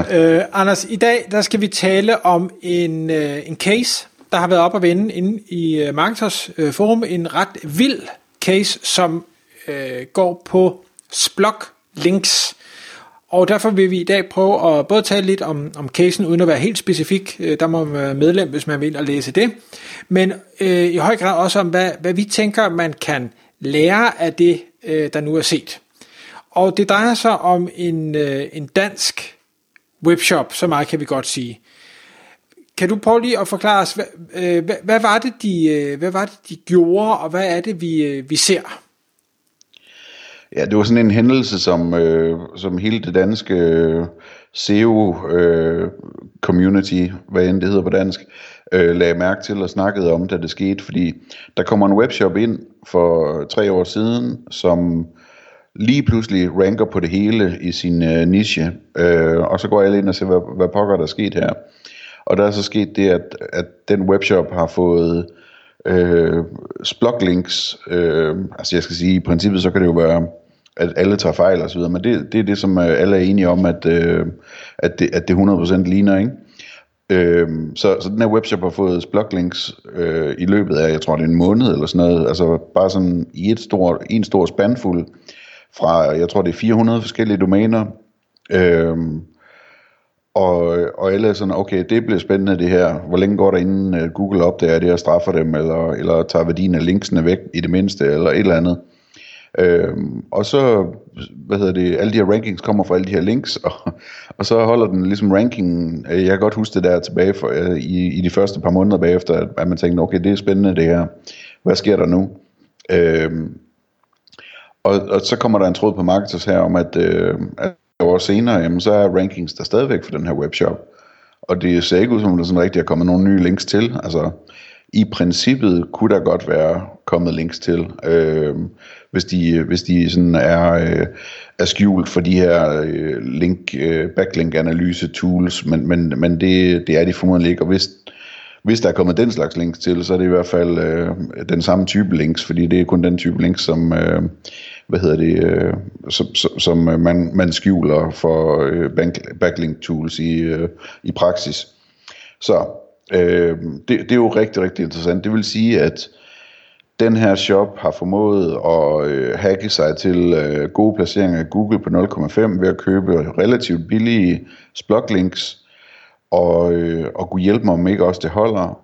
øh, Anders, i dag der skal vi tale om en, øh, en case, der har været op at vende inde i øh, Marketers øh, forum. En ret vild case, som øh, går på Splok Links. Og derfor vil vi i dag prøve at både tale lidt om, om casen, uden at være helt specifik. Øh, der må man være medlem, hvis man vil at læse det. Men øh, i høj grad også om, hvad, hvad vi tænker, man kan lære af det, øh, der nu er set. Og det drejer sig om en, øh, en dansk webshop, så meget kan vi godt sige. Kan du prøve lige at forklare os, hvad, øh, hvad, hvad, var, det, de, øh, hvad var det, de gjorde, og hvad er det, vi, øh, vi ser? Ja, det var sådan en hændelse, som, øh, som hele det danske øh, SEO-community, øh, hvad end det hedder på dansk, øh, lagde mærke til og snakkede om, da det skete. Fordi der kommer en webshop ind for tre år siden, som lige pludselig ranker på det hele i sin øh, niche. Øh, og så går alle ind og ser, hvad, hvad pokker der er sket her. Og der er så sket det, at, at den webshop har fået øh, sploglinks. Øh, altså jeg skal sige, i princippet så kan det jo være at alle tager fejl og så videre, men det, det er det, som øh, alle er enige om, at, øh, at, det, at det 100% ligner, ikke? Øh, så, så den her webshop har fået sploglinks øh, i løbet af, jeg tror det er en måned eller sådan noget, altså bare sådan i et stort, en stor spandfuld fra, jeg tror det er 400 forskellige domæner, øh, og, og alle er sådan, okay, det bliver spændende det her. Hvor længe går der inden øh, Google opdager det og straffer dem, eller, eller tager værdien af linksene væk i det mindste, eller et eller andet. Øhm, og så, hvad hedder det, alle de her rankings kommer fra alle de her links, og, og så holder den ligesom rankingen, øh, jeg kan godt huske det der tilbage for, øh, i, i de første par måneder bagefter, at, at man tænkte, okay, det er spændende det her, hvad sker der nu? Øhm, og, og så kommer der en tråd på Marketers her om, at, øh, at år senere, jamen, så er rankings der stadigvæk for den her webshop. Og det ser ikke ud som, der sådan rigtig er kommet nogle nye links til. Altså, i princippet kunne der godt være kommet links til, øh, hvis de, hvis de sådan er, øh, er skjult for de her øh, link, øh, backlink analyse tools, men, men, men det, det er de formodentlig ikke, og hvis, hvis der er kommet den slags links til, så er det i hvert fald øh, den samme type links, fordi det er kun den type links, som, øh, hvad hedder det, øh, som, som øh, man, man skjuler for øh, backlink tools i, øh, i praksis. Så øh, det, det er jo rigtig, rigtig interessant. Det vil sige, at den her shop har formået at øh, hacke sig til øh, gode placeringer i Google på 0,5 ved at købe relativt billige sploglinks og, øh, og kunne hjælpe mig, om ikke også det holder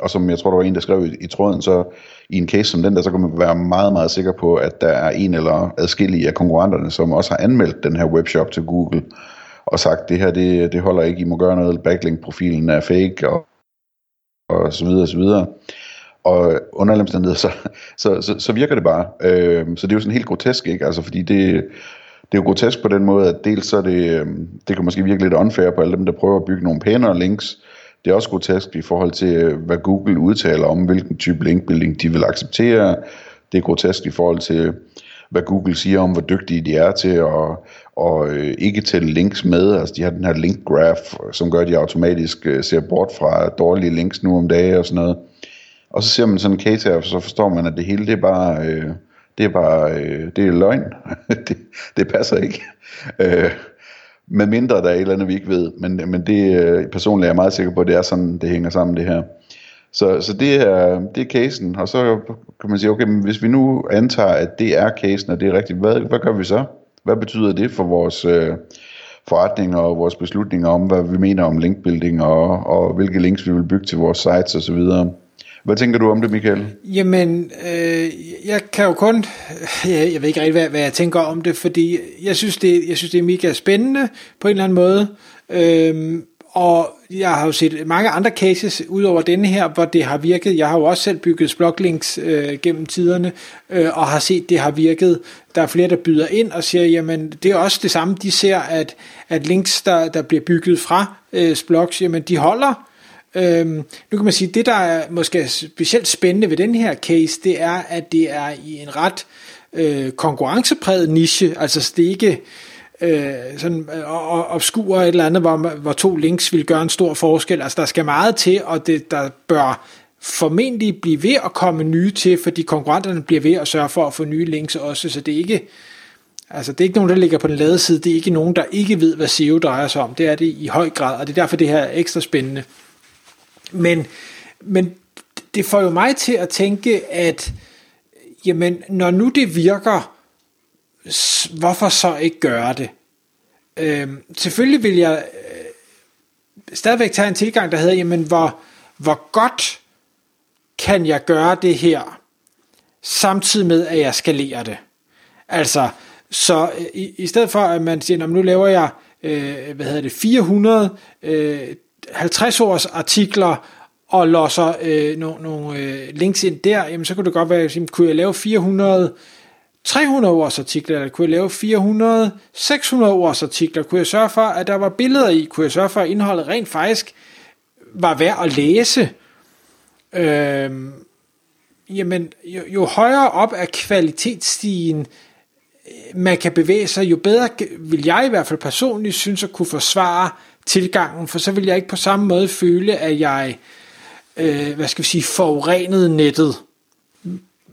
og som jeg tror, der var en, der skrev i, i tråden, så i en case som den der, så kan man være meget, meget sikker på, at der er en eller adskillige af konkurrenterne, som også har anmeldt den her webshop til Google, og sagt, det her, det, det holder ikke, I må gøre noget, backlink-profilen er fake, og, og så videre, og så videre. Og under omstændigheder, så, så, så, så virker det bare. Øh, så det er jo sådan helt grotesk, ikke? Altså, fordi det, det er jo grotesk på den måde, at dels så er det, øhm, det kan måske virke lidt unfair på alle dem, der prøver at bygge nogle pænere links, det er også grotesk i forhold til, øh, hvad Google udtaler om, hvilken type linkbuilding de vil acceptere. Det er grotesk i forhold til, hvad Google siger om, hvor dygtige de er til at og, øh, ikke tælle links med. Altså de har den her link graph, som gør, at de automatisk øh, ser bort fra dårlige links nu om dagen og sådan noget. Og så ser man sådan en case her, så forstår man, at det hele det er bare, øh, det er bare, øh, det er løgn. det, det passer ikke. Øh, med mindre der er et eller andet, vi ikke ved. Men, men det øh, personligt er jeg meget sikker på, at det er sådan, det hænger sammen det her. Så, så det, er, det er casen, og så kan man sige, okay, men hvis vi nu antager, at det er casen, og det er rigtigt, hvad, hvad gør vi så? Hvad betyder det for vores øh, forretninger og vores beslutninger om, hvad vi mener om linkbuilding, og, og hvilke links vi vil bygge til vores sites osv.? Hvad tænker du om det, Michael? Jamen, øh, jeg kan jo kun, jeg, jeg ved ikke rigtig, hvad, hvad jeg tænker om det, fordi jeg synes, det, jeg synes, det er mega spændende på en eller anden måde. Øh, og jeg har jo set mange andre cases ud over denne her, hvor det har virket. Jeg har jo også selv bygget bloglinks øh, gennem tiderne, øh, og har set, det har virket. Der er flere, der byder ind og siger, jamen det er også det samme. De ser, at, at links, der, der bliver bygget fra øh, blogs, jamen de holder Øhm, nu kan man sige, det der er måske specielt spændende ved den her case, det er, at det er i en ret øh, konkurrencepræget niche, altså det er ikke øh, sådan øh, og, obskur et eller andet, hvor, hvor to links vil gøre en stor forskel. Altså der skal meget til, og det, der bør formentlig blive ved at komme nye til, fordi konkurrenterne bliver ved at sørge for at få nye links også, så det er ikke Altså, det er ikke nogen, der ligger på den lade side. Det er ikke nogen, der ikke ved, hvad SEO drejer sig om. Det er det i høj grad, og det er derfor, det her er ekstra spændende. Men, men det får jo mig til at tænke, at jamen, når nu det virker, hvorfor så ikke gøre det? Øh, selvfølgelig vil jeg øh, stadigvæk tage en tilgang, der hedder, jamen, hvor, hvor godt kan jeg gøre det her, samtidig med, at jeg skalerer det? Altså, så øh, i, i stedet for, at man siger, nu laver jeg øh, hvad hedder det, 400 øh, 50 års artikler og losser øh, nogle, nogle øh, links ind der, jamen så kunne det godt være, at kunne jeg lave 400 300 års artikler, eller kunne jeg lave 400 600 års artikler, kunne jeg sørge for, at der var billeder i, kunne jeg sørge for, at indholdet rent faktisk var værd at læse. Øh, jamen, jo, jo højere op af kvalitetsstigen, man kan bevæge sig, jo bedre vil jeg i hvert fald personligt synes at kunne forsvare tilgangen, for så vil jeg ikke på samme måde føle, at jeg, øh, hvad skal vi sige, forurenet nettet.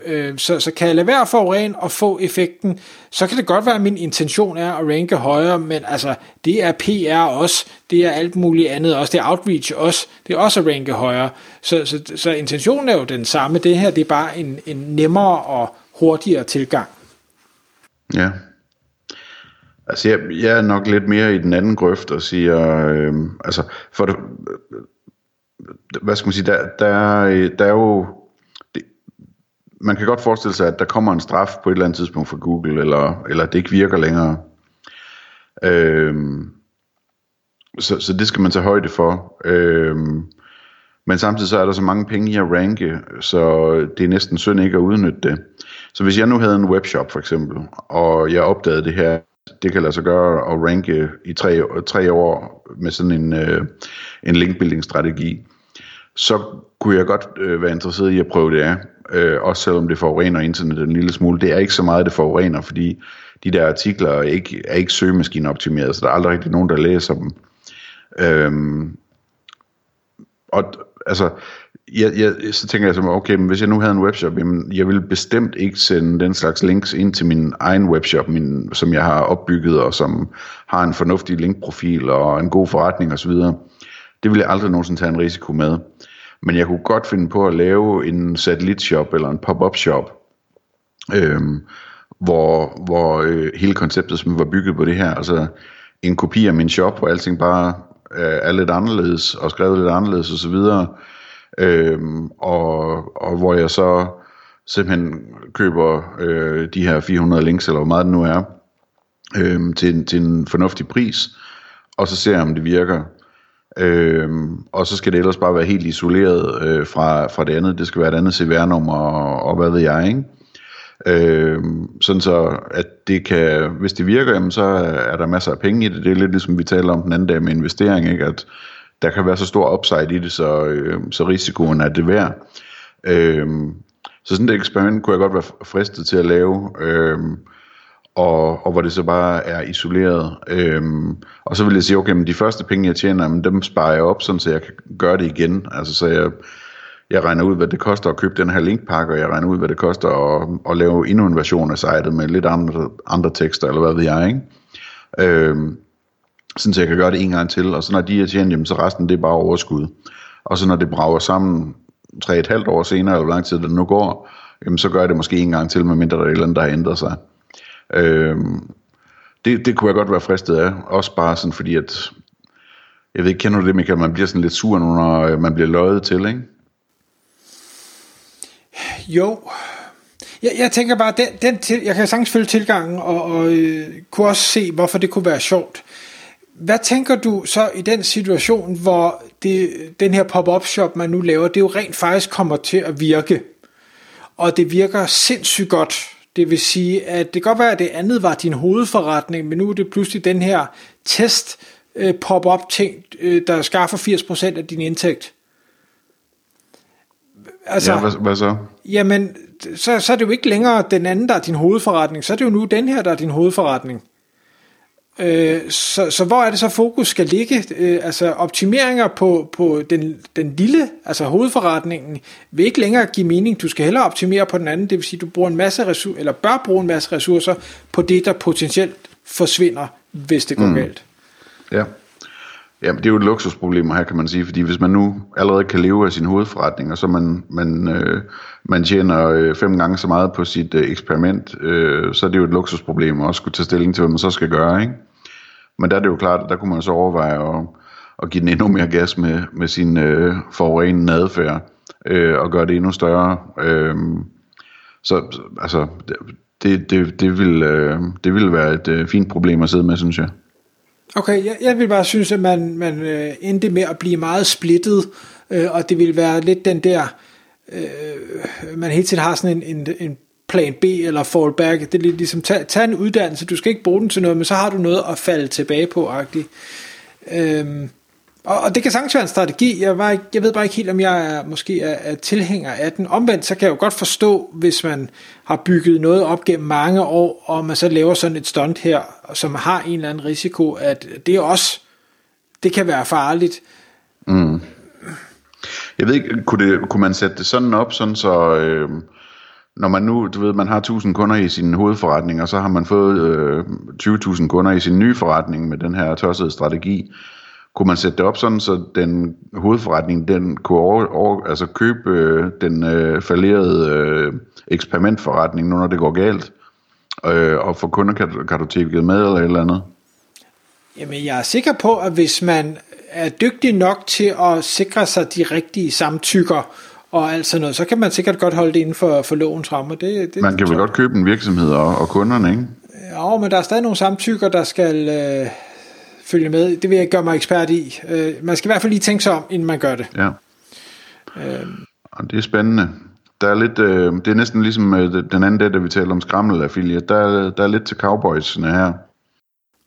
Øh, så, så kan jeg lade være at forurene og få effekten, så kan det godt være, at min intention er at ranke højere, men altså, det er PR også, det er alt muligt andet også, det er outreach også, det er også at ranke højere. Så, så, så intentionen er jo den samme, det her det er bare en, en nemmere og hurtigere tilgang. Ja. Altså, jeg, jeg er nok lidt mere i den anden grøft og siger, øh, altså, for det, hvad skal man sige, der, der, der er jo, det, man kan godt forestille sig, at der kommer en straf på et eller andet tidspunkt fra Google, eller, eller det ikke virker længere. Øh, så, så det skal man tage højde for. Øh, men samtidig så er der så mange penge i at ranke, så det er næsten synd ikke at udnytte det. Så hvis jeg nu havde en webshop for eksempel, og jeg opdagede det her, det kan lade sig gøre at ranke i tre, tre år med sådan en, øh, en linkbuilding-strategi, så kunne jeg godt øh, være interesseret i at prøve det af. Øh, også selvom det forurener internettet en lille smule. Det er ikke så meget, det forurener, fordi de der artikler er ikke, er ikke søgemaskineoptimeret, så der er aldrig rigtig nogen, der læser dem. Øhm, og altså, jeg, jeg, så tænker jeg så, okay, men hvis jeg nu havde en webshop, jamen, jeg vil bestemt ikke sende den slags links ind til min egen webshop, min, som jeg har opbygget, og som har en fornuftig linkprofil og en god forretning osv. Det vil jeg aldrig nogensinde tage en risiko med. Men jeg kunne godt finde på at lave en satellitshop eller en pop-up shop, øhm, hvor, hvor øh, hele konceptet som var bygget på det her, altså en kopi af min shop, hvor alting bare øh, er lidt anderledes, og skrevet lidt anderledes osv., øhm, og, og hvor jeg så simpelthen køber øh, de her 400 links, eller hvor meget det nu er, øhm, til, til en fornuftig pris, og så ser jeg, om det virker. Øhm, og så skal det ellers bare være helt isoleret øh, fra, fra det andet. Det skal være et andet CVR-nummer og, og hvad ved jeg, ikke? Øhm, sådan så, at det kan, hvis det virker, jamen, så er der masser af penge i det. Det er lidt ligesom vi taler om den anden dag med investering, ikke? at der kan være så stor upside i det, så, øh, så risikoen er det værd. Øh, så sådan et eksperiment kunne jeg godt være fristet til at lave, øh, og, og hvor det så bare er isoleret. Øh, og så vil jeg sige, okay, men de første penge, jeg tjener, men dem sparer jeg op, sådan så jeg kan gøre det igen. Altså så jeg, jeg regner ud, hvad det koster at købe den her linkpakke, og jeg regner ud, hvad det koster at, at lave endnu en version af sitet med lidt andre, andre tekster, eller hvad ved jeg, ikke? Øhm, sådan så jeg kan gøre det en gang til, og så når de er tjent, jamen, så resten det er bare overskud. Og så når det brager sammen tre et halvt år senere, eller hvor lang tid det nu går, jamen, så gør jeg det måske en gang til, medmindre der er et eller andet, der har ændret sig. Øhm, det, det kunne jeg godt være fristet af, også bare sådan fordi, at jeg ved ikke, kender du det, Michael, man bliver sådan lidt sur, når øh, man bliver løjet til, ikke? Jo, jeg, jeg tænker bare, den, den til, jeg kan sagtens følge tilgangen, og, og øh, kunne også se, hvorfor det kunne være sjovt. Hvad tænker du så i den situation, hvor det, den her pop-up shop, man nu laver, det jo rent faktisk kommer til at virke, og det virker sindssygt godt. Det vil sige, at det kan godt være, at det andet var din hovedforretning, men nu er det pludselig den her test øh, pop-up ting, øh, der skaffer 80% af din indtægt. Altså, Ja, hvad, hvad så? Jamen, så, så er det jo ikke længere den anden, der er din hovedforretning. Så er det jo nu den her, der er din hovedforretning. Øh, så, så hvor er det så fokus skal ligge? Øh, altså optimeringer på, på den, den lille, altså hovedforretningen, vil ikke længere give mening. Du skal hellere optimere på den anden, det vil sige, du bruger en masse ressourcer, eller bør bruge en masse ressourcer på det, der potentielt forsvinder, hvis det går mm. galt. Ja. Ja, det er jo et luksusproblem her, kan man sige, fordi hvis man nu allerede kan leve af sin hovedforretning, og så man, man, øh, man tjener øh, fem gange så meget på sit øh, eksperiment, øh, så er det jo et luksusproblem at også skulle tage stilling til, hvad man så skal gøre, ikke? Men der er det jo klart, at der kunne man så overveje at, at give den endnu mere gas med, med sin øh, forurenende adfærd, øh, og gøre det endnu større. Øh, så så, altså, det, det, det, vil, øh, det vil være et øh, fint problem at sidde med, synes jeg. Okay, jeg, jeg vil bare synes, at man, man øh, endte med at blive meget splittet, øh, og det vil være lidt den der, øh, man hele tiden har sådan en, en, en plan B eller fallback, det er lidt ligesom, tag, tag en uddannelse, du skal ikke bruge den til noget, men så har du noget at falde tilbage på, agtigt. Øh, og, og det kan sagtens være en strategi, jeg, var ikke, jeg ved bare ikke helt, om jeg er, måske er, er tilhænger af den. Omvendt, så kan jeg jo godt forstå, hvis man har bygget noget op gennem mange år, og man så laver sådan et stunt her, som har en eller anden risiko, at det også, det kan være farligt. Mm. Jeg ved ikke, kunne, det, kunne man sætte det sådan op, sådan så... Øh, når man nu, du ved, man har 1000 kunder i sin hovedforretning, og så har man fået øh, 20.000 kunder i sin nye forretning med den her tossede strategi, kunne man sætte det op sådan, så den hovedforretning, den kunne over, over, altså købe øh, den øh, falderede øh, eksperimentforretning, nu når det går galt, øh, og få kunderkartoteket med eller et eller andet? Jamen, jeg er sikker på, at hvis man er dygtig nok til at sikre sig de rigtige samtykker, og alt sådan noget, så kan man sikkert godt holde det inden for, for lovens rammer. Det, det, man kan vel godt købe en virksomhed og, og kunderne, ikke? Ja, men der er stadig nogle samtykker, der skal øh, følge med. Det vil jeg gøre mig ekspert i. Øh, man skal i hvert fald lige tænke sig om, inden man gør det. Ja. Øh. Og det er spændende. Der er lidt, øh, det er næsten ligesom øh, den anden dag, da vi talte om skrammel affiliate. Der, der er lidt til cowboysene her.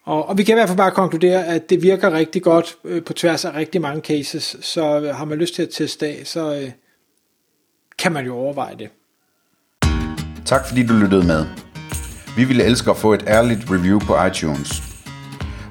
Og, og vi kan i hvert fald bare konkludere, at det virker rigtig godt øh, på tværs af rigtig mange cases. Så øh, har man lyst til at teste af, så... Øh, kan man jo overveje det. Tak fordi du lyttede med. Vi ville elske at få et ærligt review på iTunes.